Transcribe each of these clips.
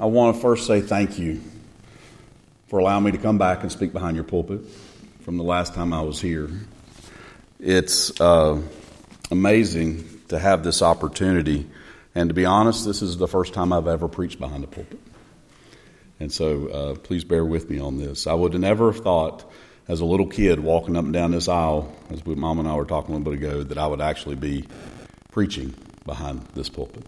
I want to first say thank you for allowing me to come back and speak behind your pulpit from the last time I was here. It's uh, amazing to have this opportunity, and to be honest, this is the first time I've ever preached behind a pulpit. And so uh, please bear with me on this. I would have never have thought, as a little kid walking up and down this aisle, as Mom and I were talking a little bit ago, that I would actually be preaching behind this pulpit.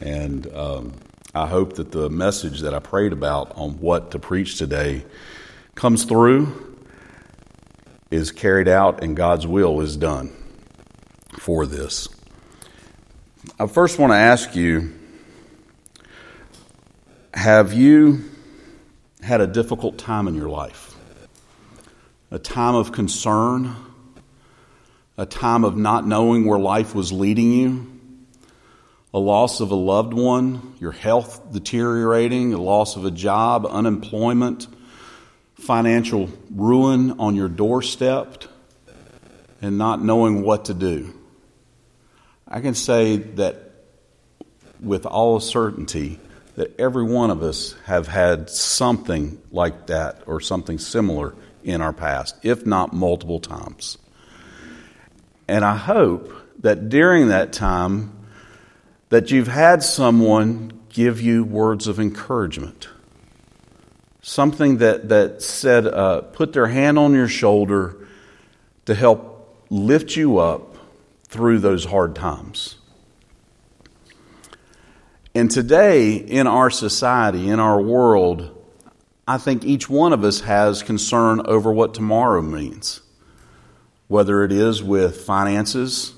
And um, I hope that the message that I prayed about on what to preach today comes through, is carried out, and God's will is done for this. I first want to ask you have you had a difficult time in your life? A time of concern? A time of not knowing where life was leading you? A loss of a loved one, your health deteriorating, a loss of a job, unemployment, financial ruin on your doorstep, and not knowing what to do. I can say that with all certainty that every one of us have had something like that or something similar in our past, if not multiple times. And I hope that during that time, that you've had someone give you words of encouragement. Something that, that said, uh, put their hand on your shoulder to help lift you up through those hard times. And today, in our society, in our world, I think each one of us has concern over what tomorrow means. Whether it is with finances,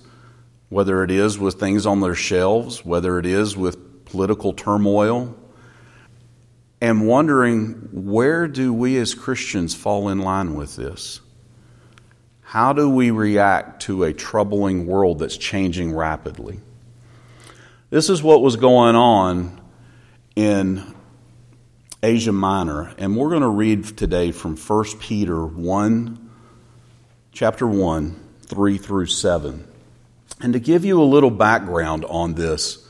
whether it is with things on their shelves, whether it is with political turmoil, and wondering where do we as Christians fall in line with this? How do we react to a troubling world that's changing rapidly? This is what was going on in Asia Minor, and we're going to read today from 1 Peter 1, chapter 1, 3 through 7. And to give you a little background on this,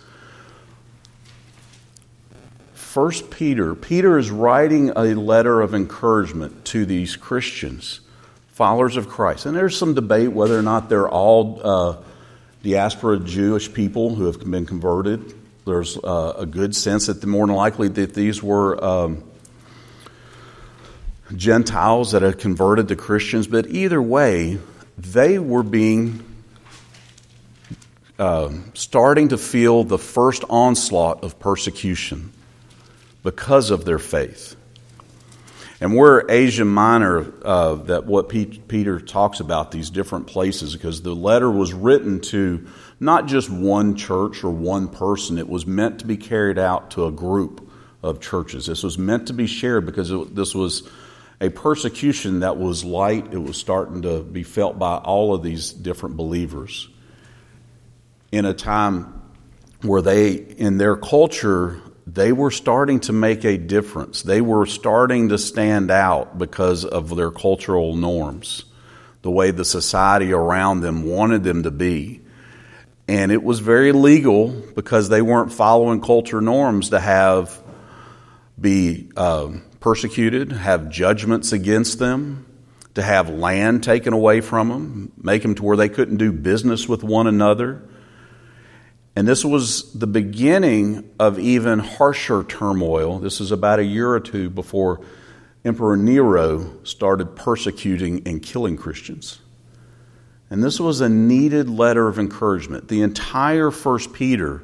First Peter, Peter is writing a letter of encouragement to these Christians, followers of Christ. And there's some debate whether or not they're all uh, diaspora Jewish people who have been converted. There's uh, a good sense that the more than likely that these were um, Gentiles that had converted to Christians. But either way, they were being uh, starting to feel the first onslaught of persecution because of their faith. And we're Asia Minor, uh, that what Peter talks about, these different places, because the letter was written to not just one church or one person, it was meant to be carried out to a group of churches. This was meant to be shared because it, this was a persecution that was light, it was starting to be felt by all of these different believers in a time where they, in their culture, they were starting to make a difference. They were starting to stand out because of their cultural norms, the way the society around them wanted them to be. And it was very legal because they weren't following culture norms to have be uh, persecuted, have judgments against them, to have land taken away from them, make them to where they couldn't do business with one another and this was the beginning of even harsher turmoil. This is about a year or two before Emperor Nero started persecuting and killing Christians. And this was a needed letter of encouragement. The entire First Peter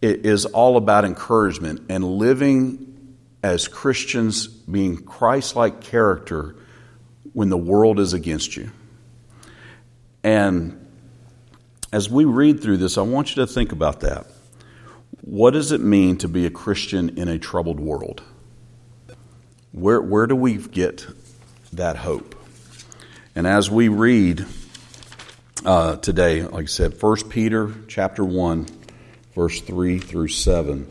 is all about encouragement and living as Christians, being Christ like character when the world is against you. And as we read through this, I want you to think about that. What does it mean to be a Christian in a troubled world? Where, where do we get that hope? And as we read uh, today, like I said, 1 Peter chapter 1, verse 3 through 7,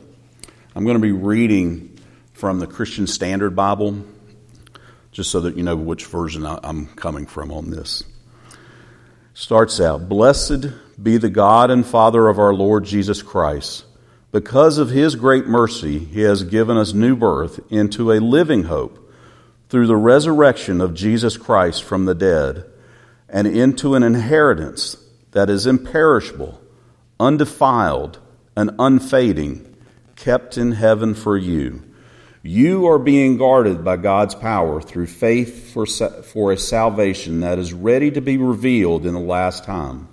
I'm going to be reading from the Christian Standard Bible, just so that you know which version I'm coming from on this. Starts out Blessed be the God and Father of our Lord Jesus Christ, Because of his great mercy, he has given us new birth into a living hope through the resurrection of Jesus Christ from the dead, and into an inheritance that is imperishable, undefiled, and unfading, kept in heaven for you. You are being guarded by God's power through faith for, for a salvation that is ready to be revealed in the last time.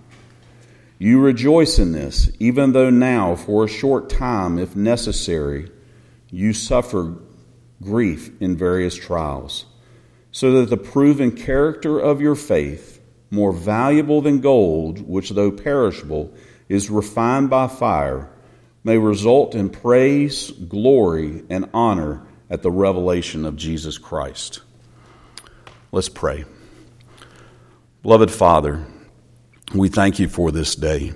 You rejoice in this, even though now, for a short time, if necessary, you suffer grief in various trials, so that the proven character of your faith, more valuable than gold, which though perishable, is refined by fire, may result in praise, glory, and honor at the revelation of Jesus Christ. Let's pray. Beloved Father, we thank you for this day.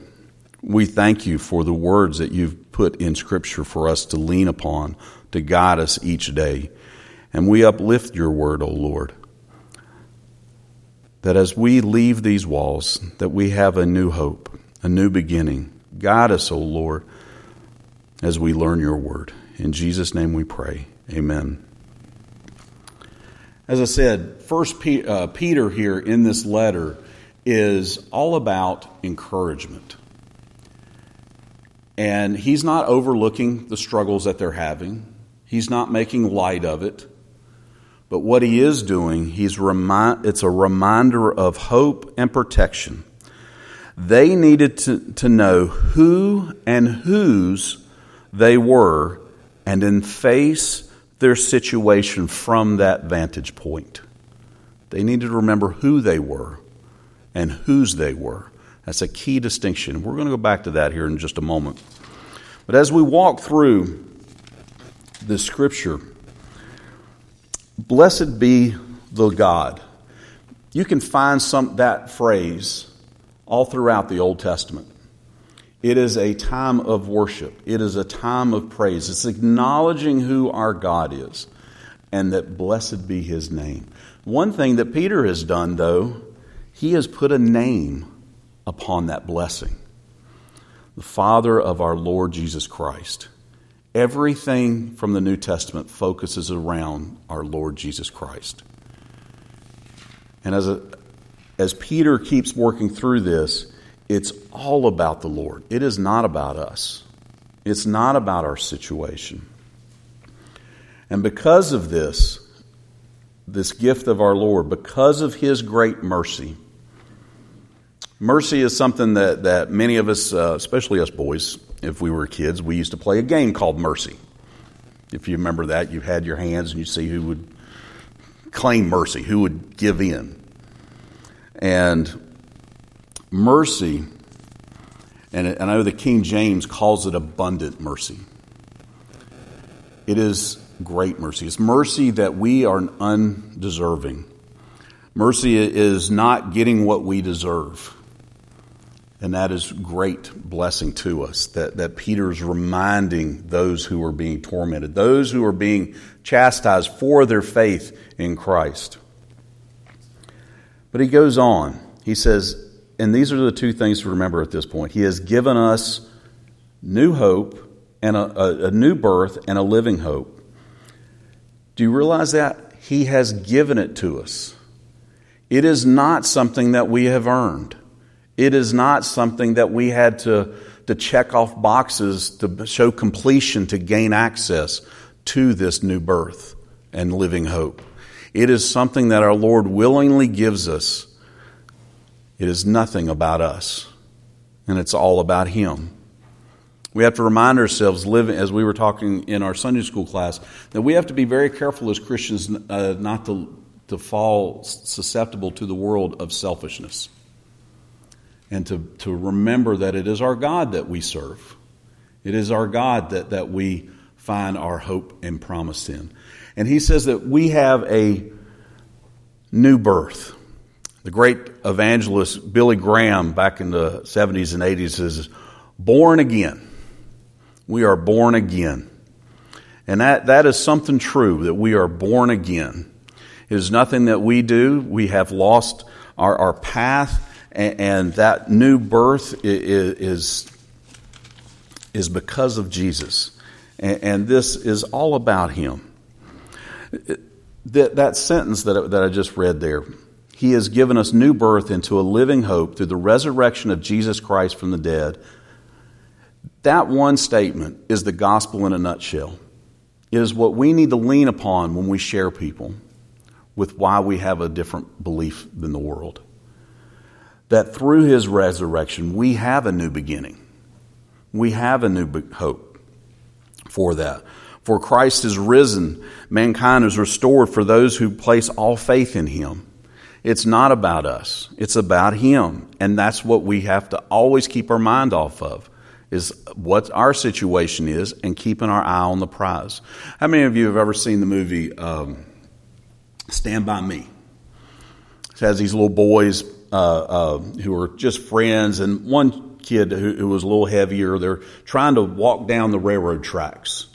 We thank you for the words that you've put in Scripture for us to lean upon, to guide us each day. And we uplift your word, O Lord. That as we leave these walls, that we have a new hope, a new beginning. Guide us, O Lord, as we learn your word. In Jesus' name we pray. Amen. As I said, First uh, Peter here in this letter is all about encouragement. And he's not overlooking the struggles that they're having, he's not making light of it. But what he is doing, he's remind, it's a reminder of hope and protection. They needed to, to know who and whose they were and then face their situation from that vantage point. They needed to remember who they were and whose they were. That's a key distinction. We're going to go back to that here in just a moment. But as we walk through the scripture, blessed be the God. You can find some that phrase all throughout the Old Testament. It is a time of worship. It is a time of praise. It's acknowledging who our God is and that blessed be his name. One thing that Peter has done, though, he has put a name upon that blessing the Father of our Lord Jesus Christ. Everything from the New Testament focuses around our Lord Jesus Christ. And as, a, as Peter keeps working through this, it's all about the Lord. It is not about us, it's not about our situation. And because of this, this gift of our Lord, because of His great mercy, Mercy is something that, that many of us, uh, especially us boys, if we were kids, we used to play a game called Mercy. If you remember that, you had your hands and you see who would claim mercy, who would give in. And mercy, and I know the King James calls it abundant mercy. It is great mercy. It's mercy that we are undeserving. Mercy is not getting what we deserve. And that is great blessing to us that, that Peter's reminding those who are being tormented, those who are being chastised for their faith in Christ. But he goes on. He says, and these are the two things to remember at this point. He has given us new hope and a, a, a new birth and a living hope. Do you realize that? He has given it to us. It is not something that we have earned. It is not something that we had to, to check off boxes to show completion to gain access to this new birth and living hope. It is something that our Lord willingly gives us. It is nothing about us, and it's all about Him. We have to remind ourselves, living as we were talking in our Sunday school class, that we have to be very careful as Christians uh, not to, to fall susceptible to the world of selfishness and to, to remember that it is our God that we serve. It is our God that, that we find our hope and promise in. And he says that we have a new birth. The great evangelist Billy Graham back in the 70s and 80s says, born again. We are born again. And that, that is something true, that we are born again. It is nothing that we do. We have lost our, our path and, that new birth is, is because of Jesus. And, and this is all about Him. That, that sentence that, that I just read there, He has given us new birth into a living hope through the resurrection of Jesus Christ from the dead. That one statement is the gospel in a nutshell. It is what we need to lean upon when we share people with why we have a different belief than the world. That through his resurrection, we have a new beginning. We have a new hope for that. For Christ is risen, mankind is restored for those who place all faith in him. It's not about us, it's about him. And that's what we have to always keep our mind off of is what our situation is and keeping our eye on the prize. How many of you have ever seen the movie um, Stand By Me? It has these little boys uh, uh, who are just friends, and one kid who, who, was a little heavier, they're trying to walk down the railroad tracks.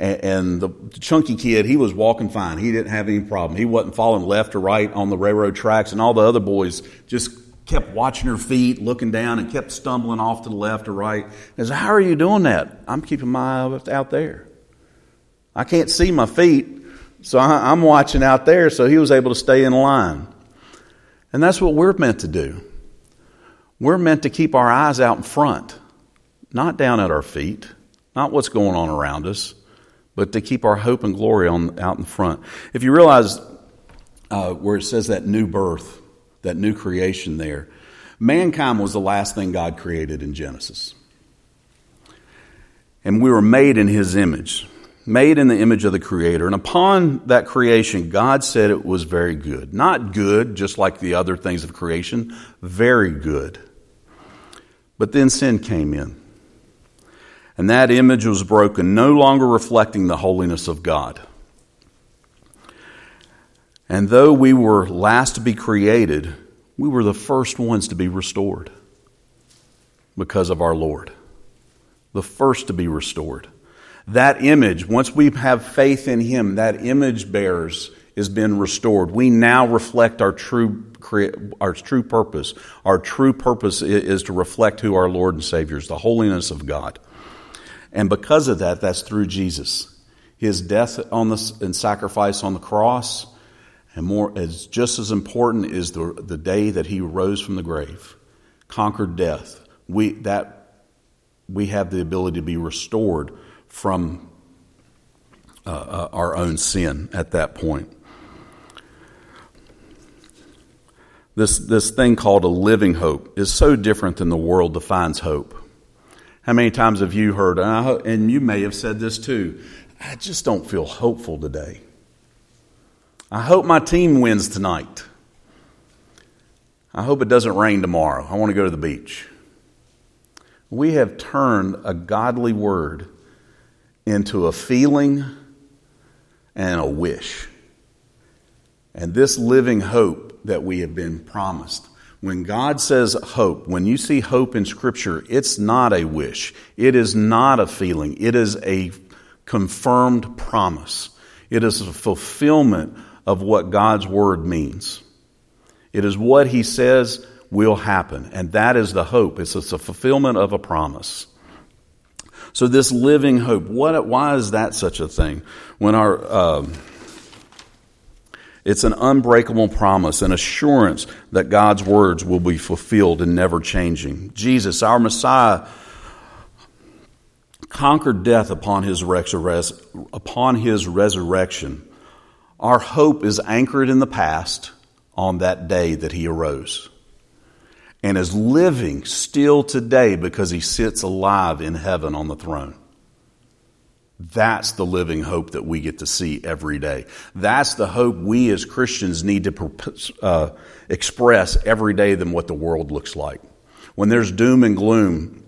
And, and the chunky kid, he was walking fine. He didn't have any problem. He wasn't falling left or right on the railroad tracks, and all the other boys just kept watching her feet, looking down, and kept stumbling off to the left or right. I said, How are you doing that? I'm keeping my eye out there. I can't see my feet, so I'm watching out there, so he was able to stay in line. And that's what we're meant to do. We're meant to keep our eyes out in front, not down at our feet, not what's going on around us, but to keep our hope and glory on, out in front. If you realize uh, where it says that new birth, that new creation there. Mankind was the last thing God created in Genesis. And we were made in His image, made in the image of the Creator. And upon that creation, God said it was very good. Not good, just like the other things of creation, very good. But then sin came in. And that image was broken, no longer reflecting the holiness of God. And though we were last to be created, we were the first ones to be restored because of our Lord. The first to be restored. That image, once we have faith in Him, that image bears has been restored. We now reflect our true our true purpose. Our true purpose is to reflect who our Lord and Savior is, the holiness of God. And because of that, that's through Jesus. His death on the, and sacrifice on the cross, and more as just as important is the, the day that he rose from the grave, conquered death. We that we have the ability to be restored from uh, uh, our own sin at that point. This this thing called a living hope is so different than the world defines hope. How many times have you heard, and, and you may have said this too, I just don't feel hopeful today. I hope my team wins tonight. I hope it doesn't rain tomorrow. I want to go to the beach. We have turned a godly word into a feeling and a wish. And this living hope that we have been promised. When God says hope, when you see hope in Scripture, it's not a wish. It is not a feeling. It is a confirmed promise. It is a fulfillment of what God's word means. It is what he says will happen, and that is the hope. It's, a fulfillment of a promise. So this living hope, what, why is that such a thing? When our, um, it's an unbreakable promise, an assurance that God's words will be fulfilled and never changing. Jesus, our Messiah, conquered death upon his, upon his resurrection our hope is anchored in the past on that day that he arose and is living still today because he sits alive in heaven on the throne. That's the living hope that we get to see every day. That's the hope we as Christians need to uh, express every day than what the world looks like. When there's doom and gloom,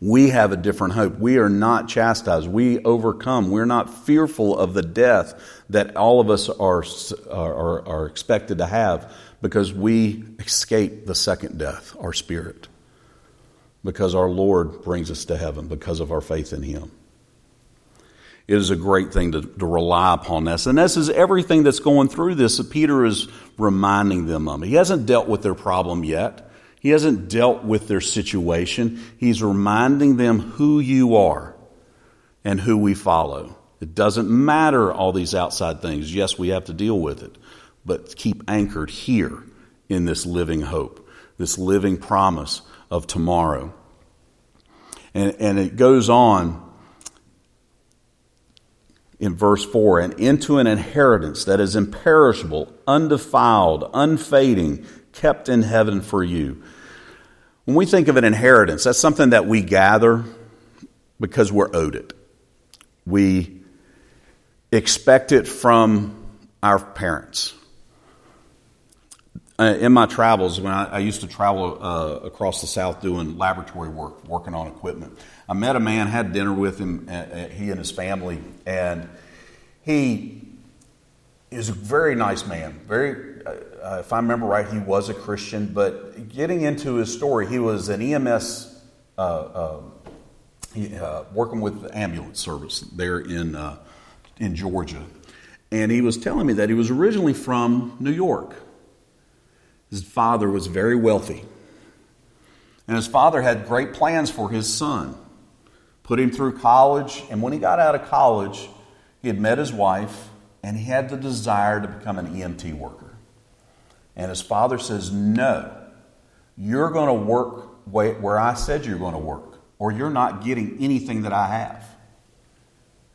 we have a different hope. We are not chastised. We overcome. We're not fearful of the death that all of us are, are, are expected to have because we escape the second death, our spirit, because our Lord brings us to heaven because of our faith in Him. It is a great thing to, to rely upon this. And this is everything that's going through this that Peter is reminding them of. He hasn't dealt with their problem yet. He hasn't dealt with their situation. He's reminding them who you are and who we follow. It doesn't matter all these outside things. Yes, we have to deal with it, but keep anchored here in this living hope, this living promise of tomorrow. And, and it goes on in verse 4 and into an inheritance that is imperishable, undefiled, unfading, kept in heaven for you. When we think of an inheritance, that's something that we gather because we're owed it. We expect it from our parents. Uh, in my travels, when I, I used to travel uh, across the South doing laboratory work, working on equipment, I met a man, had dinner with him, uh, uh he and his family, and he is a very nice man. Very, uh, uh, if I remember right, he was a Christian. But getting into his story, he was an EMS he, working with the ambulance service there in in Georgia, and he was telling me that he was originally from New York his father was very wealthy. And his father had great plans for his son. Put him through college, and when he got out of college, he had met his wife, and he had the desire to become an EMT worker. And his father says, No, you're going to work where I said you're going to work, or you're not getting anything that I have.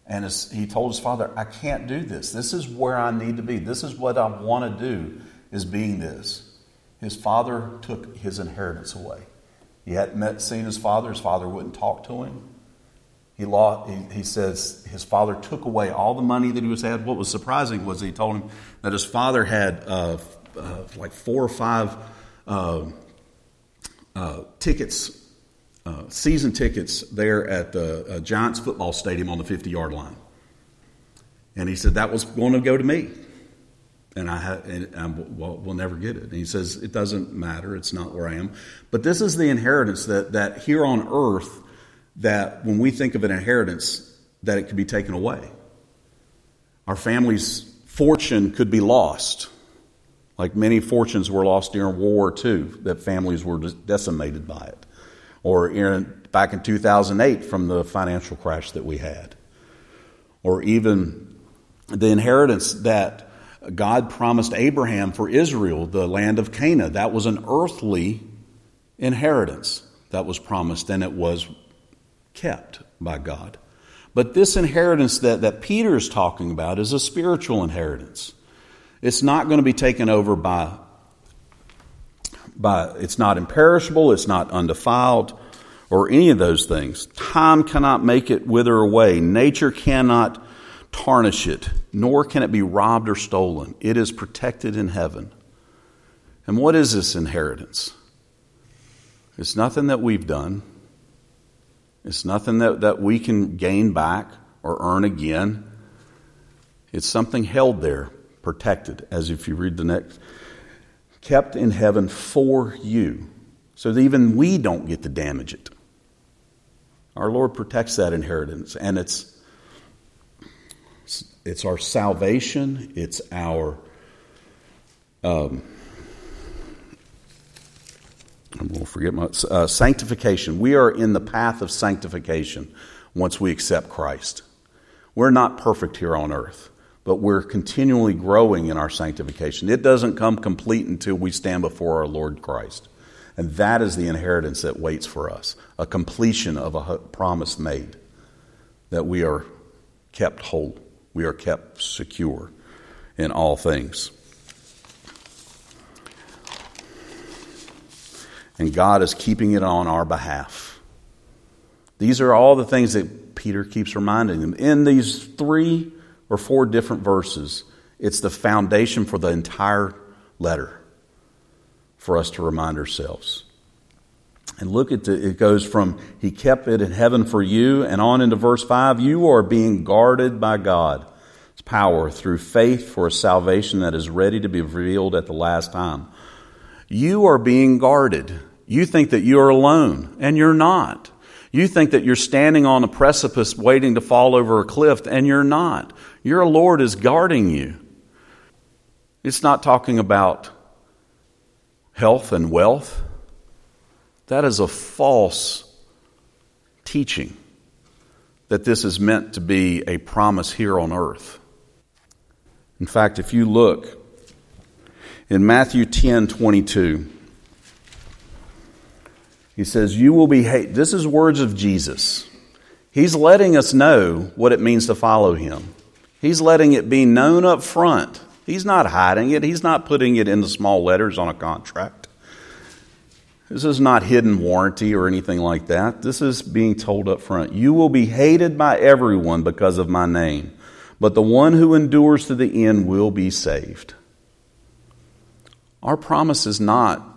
And he told his father, I can't do this. This is where I need to be. This is what I want to do, is being this his father took his inheritance away. He hadn't met, seen his father. His father wouldn't talk to him. He, lost, he, he says his father took away all the money that he was had. What was surprising was he told him that his father had uh, uh, like four or five uh, uh tickets, uh, season tickets there at the uh, Giants football stadium on the 50 yard line. And he said that was going to go to me and I have, and I will we'll never get it. And he says it doesn't matter; it's not where I am. But this is the inheritance that that here on earth, that when we think of an inheritance, that it could be taken away. Our family's fortune could be lost, like many fortunes were lost during World War II. That families were decimated by it, or in, back in 2008 from the financial crash that we had, or even the inheritance that God promised Abraham for Israel the land of Canaan. That was an earthly inheritance that was promised, and it was kept by God. But this inheritance that, that Peter is talking about is a spiritual inheritance. It's not going to be taken over by, by it's not imperishable, it's not undefiled, or any of those things. Time cannot make it wither away. Nature cannot tarnish it, nor can it be robbed or stolen. It is protected in heaven. And what is this inheritance? It's nothing that we've done. It's nothing that, that we can gain back or earn again. It's something held there, protected, as if you read the next, kept in heaven for you, so that even we don't get to damage it. Our Lord protects that inheritance, and it's it's our salvation. It's our. Um, Going to forget my uh, sanctification. We are in the path of sanctification once we accept Christ. We're not perfect here on earth, but we're continually growing in our sanctification. It doesn't come complete until we stand before our Lord Christ. And that is the inheritance that waits for us a completion of a promise made that we are kept whole we are kept secure in all things. And God is keeping it on our behalf. These are all the things that Peter keeps reminding them. In these three or four different verses, it's the foundation for the entire letter for us to remind ourselves. And look at the, it goes from He kept it in heaven for you, and on into verse 5 you are being guarded by God. Power through faith for a salvation that is ready to be revealed at the last time. You are being guarded. You think that you are alone, and you're not. You think that you're standing on a precipice waiting to fall over a cliff, and you're not. Your Lord is guarding you. It's not talking about health and wealth. That is a false teaching that this is meant to be a promise here on earth. In fact, if you look in Matthew 10 22, he says, You will be hate. This is words of Jesus. He's letting us know what it means to follow him. He's letting it be known up front. He's not hiding it, he's not putting it in the small letters on a contract. This is not hidden warranty or anything like that. This is being told up front. You will be hated by everyone because of my name, but the one who endures to the end will be saved. Our promise is not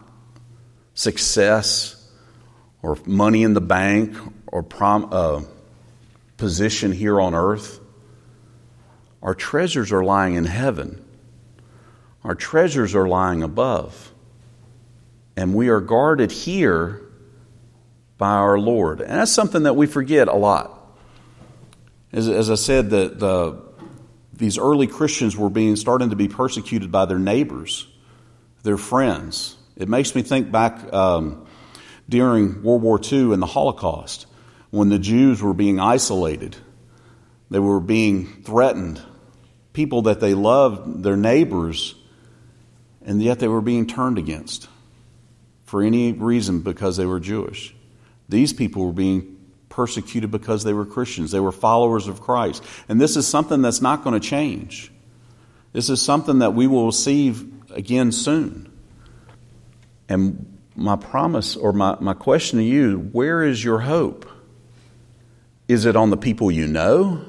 success or money in the bank or prom, uh, position here on earth. Our treasures are lying in heaven. Our treasures are lying above. And we are guarded here by our Lord. And that's something that we forget a lot. As, as I said, the, the, these early Christians were being starting to be persecuted by their neighbors, their friends. It makes me think back um, during World War II and the Holocaust when the Jews were being isolated. They were being threatened. People that they loved, their neighbors, and yet they were being turned against for any reason because they were Jewish. These people were being persecuted because they were Christians, they were followers of Christ. And this is something that's not going to change. This is something that we will receive again soon. And my promise or my, my question to you where is your hope? Is it on the people you know?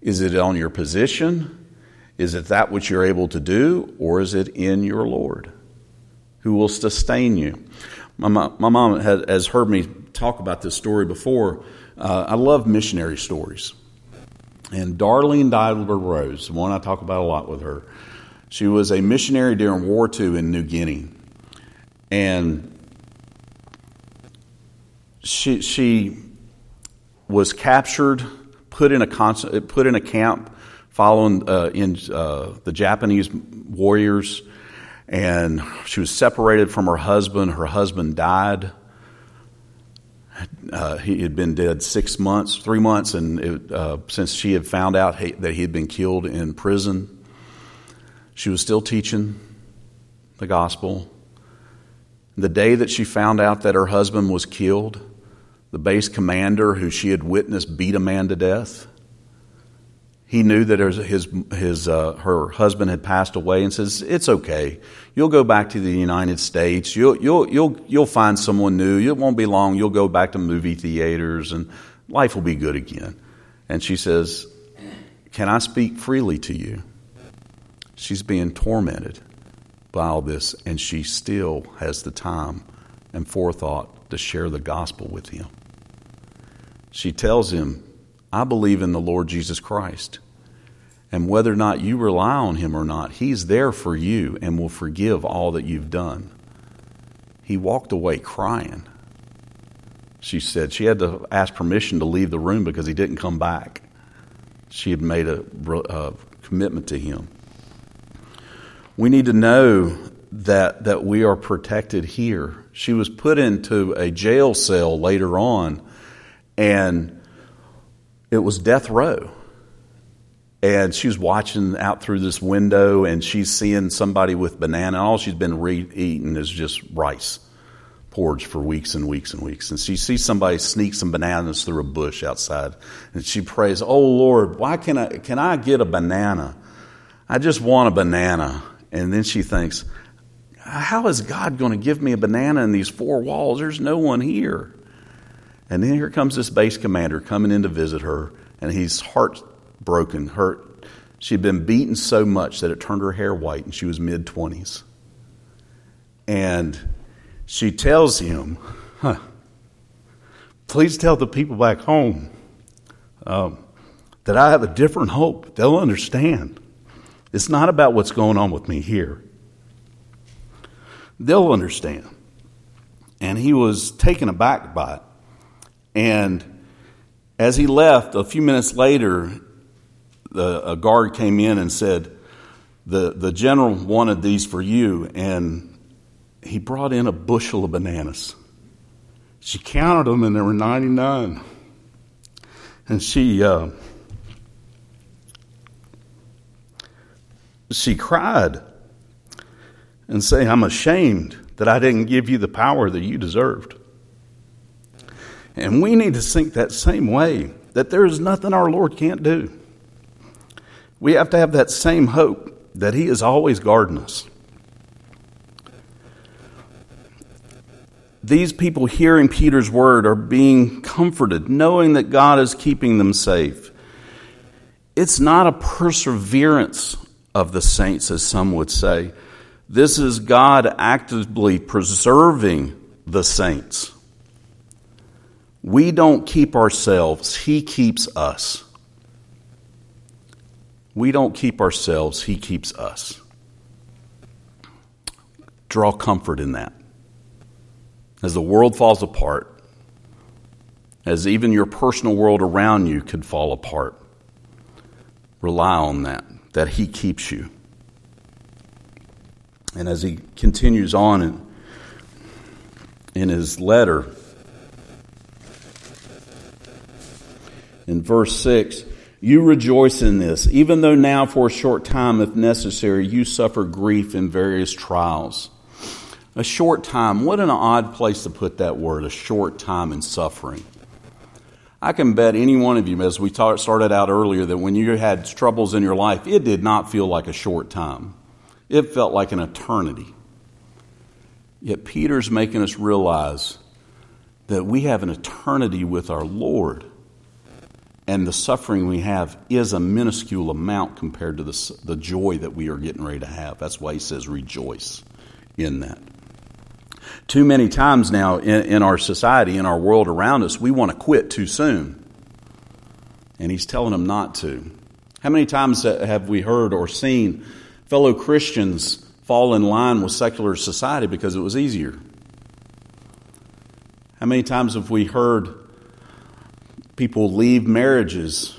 Is it on your position? Is it that which you're able to do? Or is it in your Lord who will sustain you? My, my, my mom has, heard me talk about this story before. Uh, I love missionary stories. And Darlene Deibler Rose, the one I talk about a lot with her, she was a missionary during World War II in New Guinea. And she, she was captured, put in a, put in a camp following uh, in uh, the Japanese warriors, and she was separated from her husband. Her husband died. Uh, he had been dead six months, three months, and it, uh, since she had found out he, that he had been killed in prison, she was still teaching the gospel. The day that she found out that her husband was killed, the base commander who she had witnessed beat a man to death, he knew that his, his, uh, her husband had passed away and says, It's okay. You'll go back to the United States. You'll, you'll, you'll, you'll find someone new. It won't be long. You'll go back to movie theaters and life will be good again. And she says, Can I speak freely to you? She's being tormented by all this, and she still has the time and forethought to share the gospel with him. She tells him, I believe in the Lord Jesus Christ. And whether or not you rely on him or not, he's there for you and will forgive all that you've done. He walked away crying. She said she had to ask permission to leave the room because he didn't come back. She had made a, a commitment to him. We need to know that, that we are protected here. She was put into a jail cell later on, and it was death row. And she's watching out through this window and she's seeing somebody with banana. All she's been re- eating is just rice porridge for weeks and weeks and weeks. And she sees somebody sneak some bananas through a bush outside. And she prays, Oh Lord, why can I, can I get a banana? I just want a banana. And then she thinks, How is God going to give me a banana in these four walls? There's no one here. And then here comes this base commander coming in to visit her, and he's heartbroken, hurt. She'd been beaten so much that it turned her hair white, and she was mid 20s. And she tells him, huh, Please tell the people back home um, that I have a different hope. They'll understand. It's not about what's going on with me here. They'll understand. And he was taken aback by it. And as he left, a few minutes later, the, a guard came in and said, the, the general wanted these for you. And he brought in a bushel of bananas. She counted them, and there were 99. And she, uh, she cried and say, I'm ashamed that I didn't give you the power that you deserved. And we need to think that same way that there is nothing our Lord can't do. We have to have that same hope that He is always guarding us. These people hearing Peter's word are being comforted, knowing that God is keeping them safe. It's not a perseverance of the saints, as some would say. This is God actively preserving the saints. We don't keep ourselves, He keeps us. We don't keep ourselves, He keeps us. Draw comfort in that. As the world falls apart, as even your personal world around you could fall apart, rely on that, that He keeps you. And as he continues on in, in his letter, in verse 6, you rejoice in this, even though now for a short time, if necessary, you suffer grief in various trials. A short time, what an odd place to put that word, a short time in suffering. I can bet any one of you, as we started out earlier, that when you had troubles in your life, it did not feel like a short time. It felt like an eternity. Yet Peter's making us realize that we have an eternity with our Lord. And the suffering we have is a minuscule amount compared to the, the joy that we are getting ready to have. That's why he says rejoice in that. Too many times now in, in our society, in our world around us, we want to quit too soon. And he's telling them not to. How many times have we heard or seen fellow Christians fall in line with secular society because it was easier? How many times have we heard people leave marriages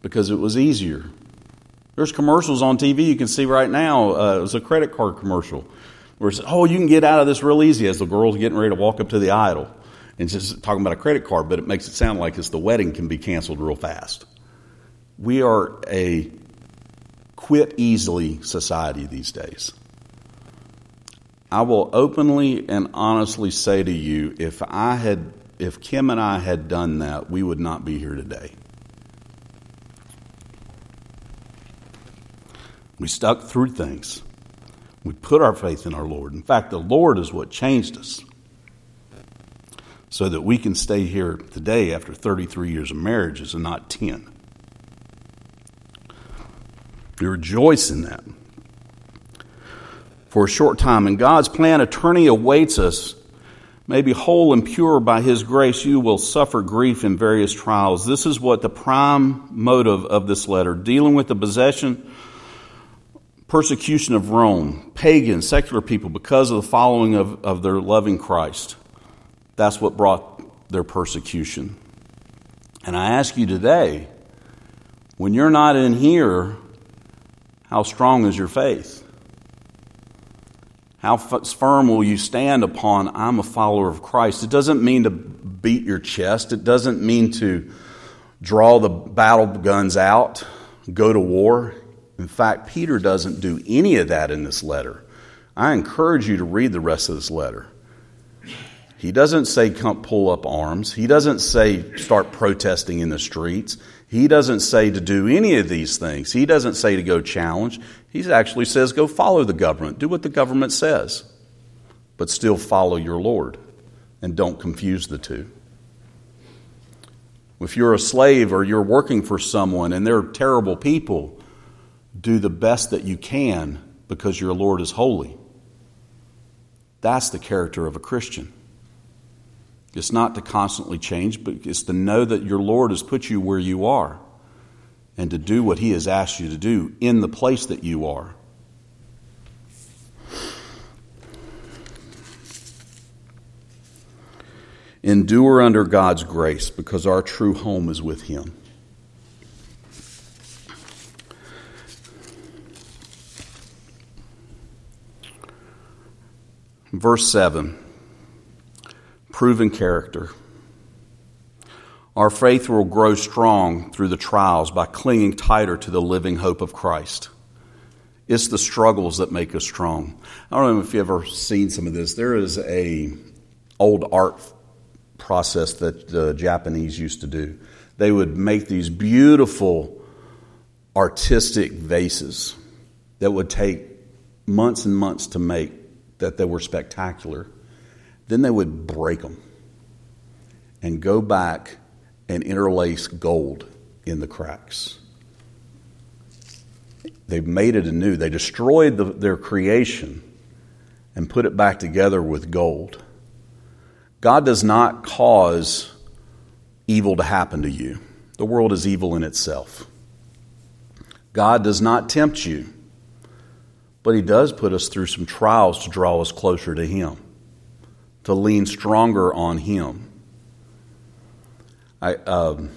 because it was easier? There's commercials on TV you can see right now. Uh, it was a credit card commercial where it says, "Oh, you can get out of this real easy." As the girl's getting ready to walk up to the idol, and just talking about a credit card, but it makes it sound like it's the wedding can be canceled real fast. We are a quit easily society these days. I will openly and honestly say to you if I had if Kim and I had done that, we would not be here today. We stuck through things. We put our faith in our Lord. In fact, the Lord is what changed us so that we can stay here today after 33 years of marriages and not 10. We rejoice in that. For a short time, in God's plan, eternity awaits us. Maybe whole and pure by His grace, you will suffer grief in various trials. This is what the prime motive of this letter, dealing with the possession, persecution of Rome, pagan, secular people, because of the following of, of their loving Christ. That's what brought their persecution. And I ask you today, when you're not in here, how strong is your faith? How firm will you stand upon, I'm a follower of Christ? It doesn't mean to beat your chest, it doesn't mean to draw the battle guns out, go to war. In fact, Peter doesn't do any of that in this letter. I encourage you to read the rest of this letter. He doesn't say come pull up arms. He doesn't say start protesting in the streets. He doesn't say to do any of these things. He doesn't say to go challenge. He actually says go follow the government. Do what the government says, but still follow your Lord and don't confuse the two. If you're a slave or you're working for someone and they're terrible people, do the best that you can because your Lord is holy. That's the character of a Christian. It's not to constantly change, but it's to know that your Lord has put you where you are and to do what He has asked you to do in the place that you are. Endure under God's grace because our true home is with Him. Verse 7 proven character. Our faith will grow strong through the trials by clinging tighter to the living hope of Christ. It's the struggles that make us strong. I don't know if you've ever seen some of this. There is a old art process that the Japanese used to do. They would make these beautiful artistic vases that would take months and months to make that they were spectacular. Then they would break them and go back and interlace gold in the cracks. They made it anew. They destroyed the, their creation and put it back together with gold. God does not cause evil to happen to you. The world is evil in itself. God does not tempt you, but He does put us through some trials to draw us closer to Him, to lean stronger on Him. I, um,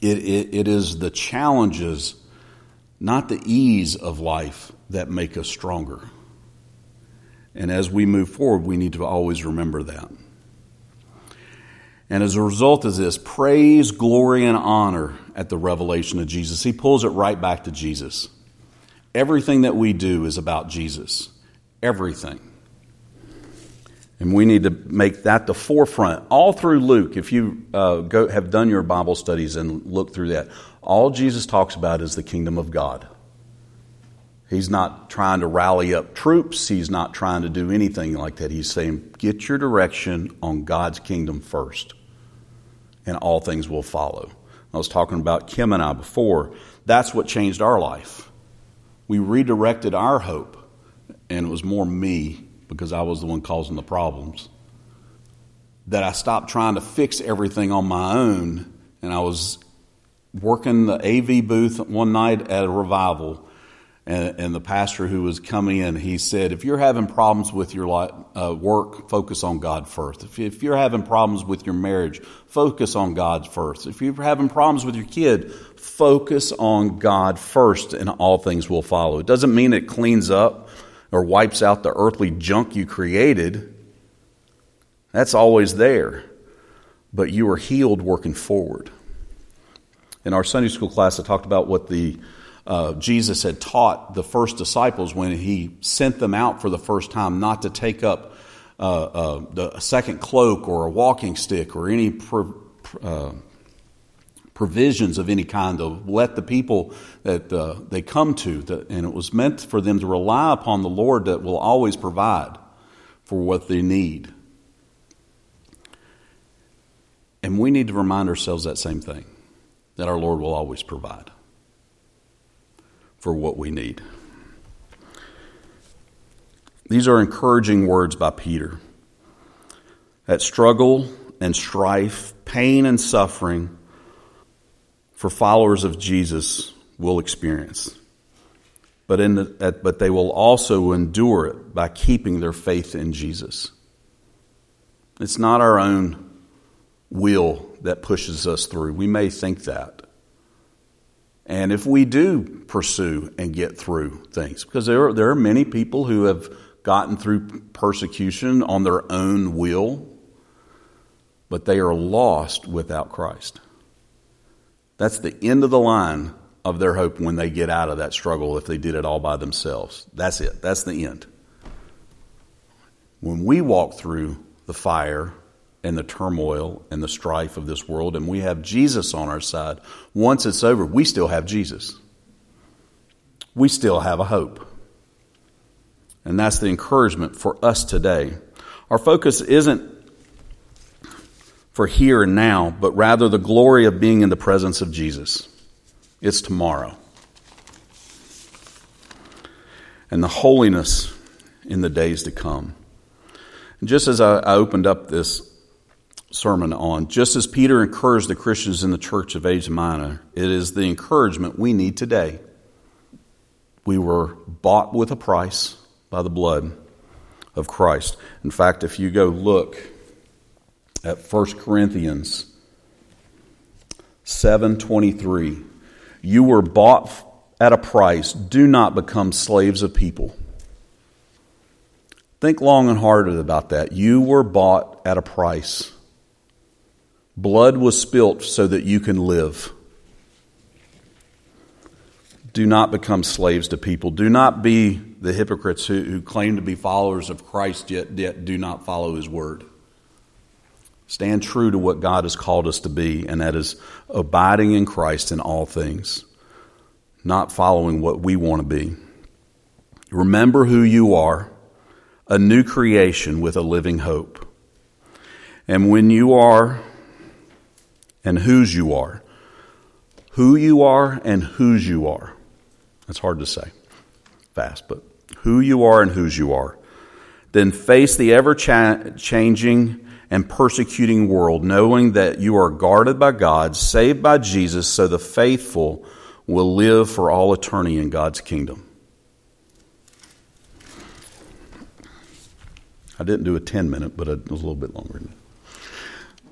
it, it, it is the challenges, not the ease of life, that make us stronger. And as we move forward, we need to always remember that. And as a result of this, praise, glory, and honor at the revelation of Jesus. He pulls it right back to Jesus. Everything that we do is about Jesus. Everything. And we need to make that the forefront. All through Luke, if you uh, go, have done your Bible studies and look through that, all Jesus talks about is the kingdom of God. He's not trying to rally up troops. He's not trying to do anything like that. He's saying, get your direction on God's kingdom first, and all things will follow. I was talking about Kim and I before. That's what changed our life. We redirected our hope, and it was more me because I was the one causing the problems. That I stopped trying to fix everything on my own, and I was working the AV booth one night at a revival. And, and the pastor who was coming in, he said, If you're having problems with your uh, work, focus on God first. If, if you're having problems with your marriage, focus on God first. If you're having problems with your kid, focus on God first, and all things will follow. It doesn't mean it cleans up or wipes out the earthly junk you created. That's always there. But you are healed working forward. In our Sunday school class, I talked about what the uh, Jesus had taught the first disciples when he sent them out for the first time not to take up uh, uh, the, a second cloak or a walking stick or any pro, uh, provisions of any kind to let the people that uh, they come to, that, and it was meant for them to rely upon the Lord that will always provide for what they need. And we need to remind ourselves that same thing that our Lord will always provide for what we need. These are encouraging words by Peter. That struggle and strife, pain and suffering, for followers of Jesus will experience. But, in the, but they will also endure it by keeping their faith in Jesus. It's not our own will that pushes us through. We may think that. And if we do pursue and get through things, because there are, there are many people who have gotten through persecution on their own will, but they are lost without Christ. That's the end of the line of their hope when they get out of that struggle if they did it all by themselves. That's it. That's the end. When we walk through the fire and the turmoil and the strife of this world and we have Jesus on our side, once it's over, we still have Jesus. We still have a hope. And that's the encouragement for us today. Our focus isn't for here and now, but rather the glory of being in the presence of Jesus. It's tomorrow. And the holiness in the days to come. And just as I, opened up this sermon on, just as Peter encouraged the Christians in the church of Asia Minor, it is the encouragement we need today. We were bought with a price by the blood of Christ. In fact, if you go look at 1 Corinthians 7:23 you were bought at a price do not become slaves of people Think long and hard about that. You were bought at a price. Blood was spilt so that you can live. Do not become slaves to people. Do not be the hypocrites who, who claim to be followers of Christ yet, yet do not follow his word. Stand true to what God has called us to be, and that is abiding in Christ in all things, not following what we want to be. Remember who you are a new creation with a living hope. And when you are, and whose you are, who you are and whose you are. That's hard to say fast, but who you are and whose you are. Then face the ever changing and persecuting world, knowing that you are guarded by God, saved by Jesus, so the faithful will live for all eternity in God's kingdom. I didn't do a 10 minute, but it was a little bit longer.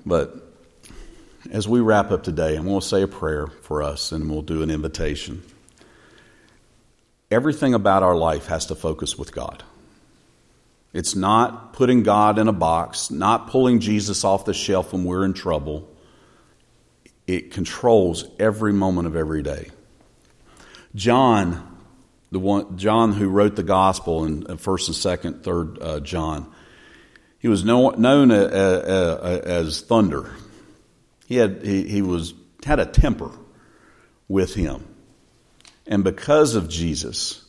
But as we wrap up today, I'm going to say a prayer for us and we'll do an invitation. Everything about our life has to focus with God. It's not putting God in a box, not pulling Jesus off the shelf when we're in trouble. It controls every moment of every day. John, the one, John who wrote the gospel in uh, First and Second, Third uh, John, he was known uh, uh, as thunder. He had he, he was had a temper with him, and because of Jesus,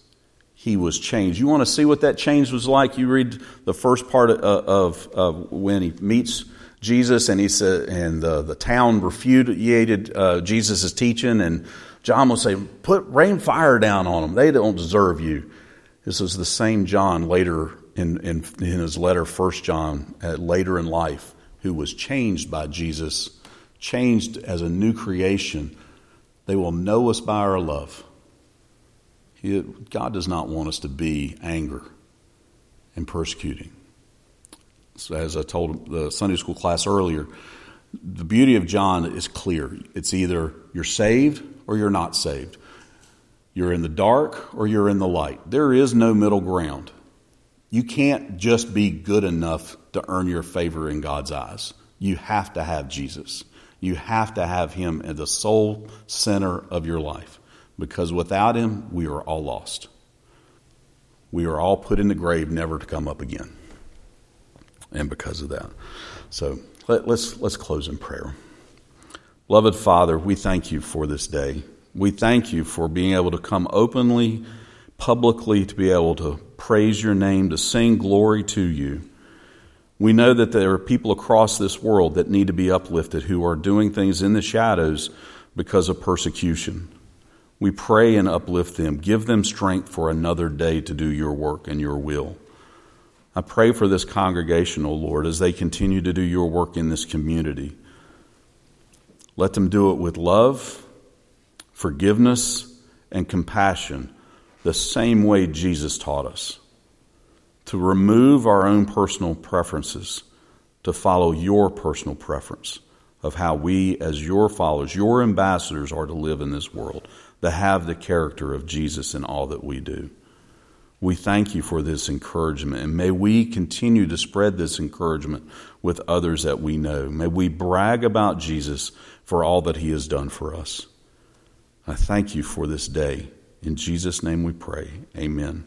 he was changed. You want to see what that change was like? You read the first part of, of, of when he meets Jesus, and he said, and the, the town refuted uh, Jesus' teaching, and John will say, "Put rain fire down on them. They don't deserve you." This is the same John later in, in, in his letter, First John, uh, later in life, who was changed by Jesus, changed as a new creation. They will know us by our love. God does not want us to be anger and persecuting. So as I told the Sunday school class earlier, the beauty of John is clear. It's either you're saved or you're not saved. You're in the dark or you're in the light. There is no middle ground. You can't just be good enough to earn your favor in God's eyes. You have to have Jesus. You have to have Him at the sole center of your life. Because without Him, we are all lost. We are all put in the grave, never to come up again. And because of that. So let, let's, let's close in prayer. Beloved Father, we thank you for this day. We thank you for being able to come openly, publicly, to be able to praise your name, to sing glory to you. We know that there are people across this world that need to be uplifted who are doing things in the shadows because of persecution. We pray and uplift them. Give them strength for another day to do your work and your will. I pray for this congregation, O Lord, as they continue to do your work in this community. Let them do it with love, forgiveness, and compassion the same way Jesus taught us to remove our own personal preferences, to follow your personal preference of how we, as your followers, your ambassadors, are to live in this world, to have the character of Jesus in all that we do. We thank you for this encouragement, and may we continue to spread this encouragement with others that we know. May we brag about Jesus for all that he has done for us. I thank you for this day. In Jesus' name we pray. Amen.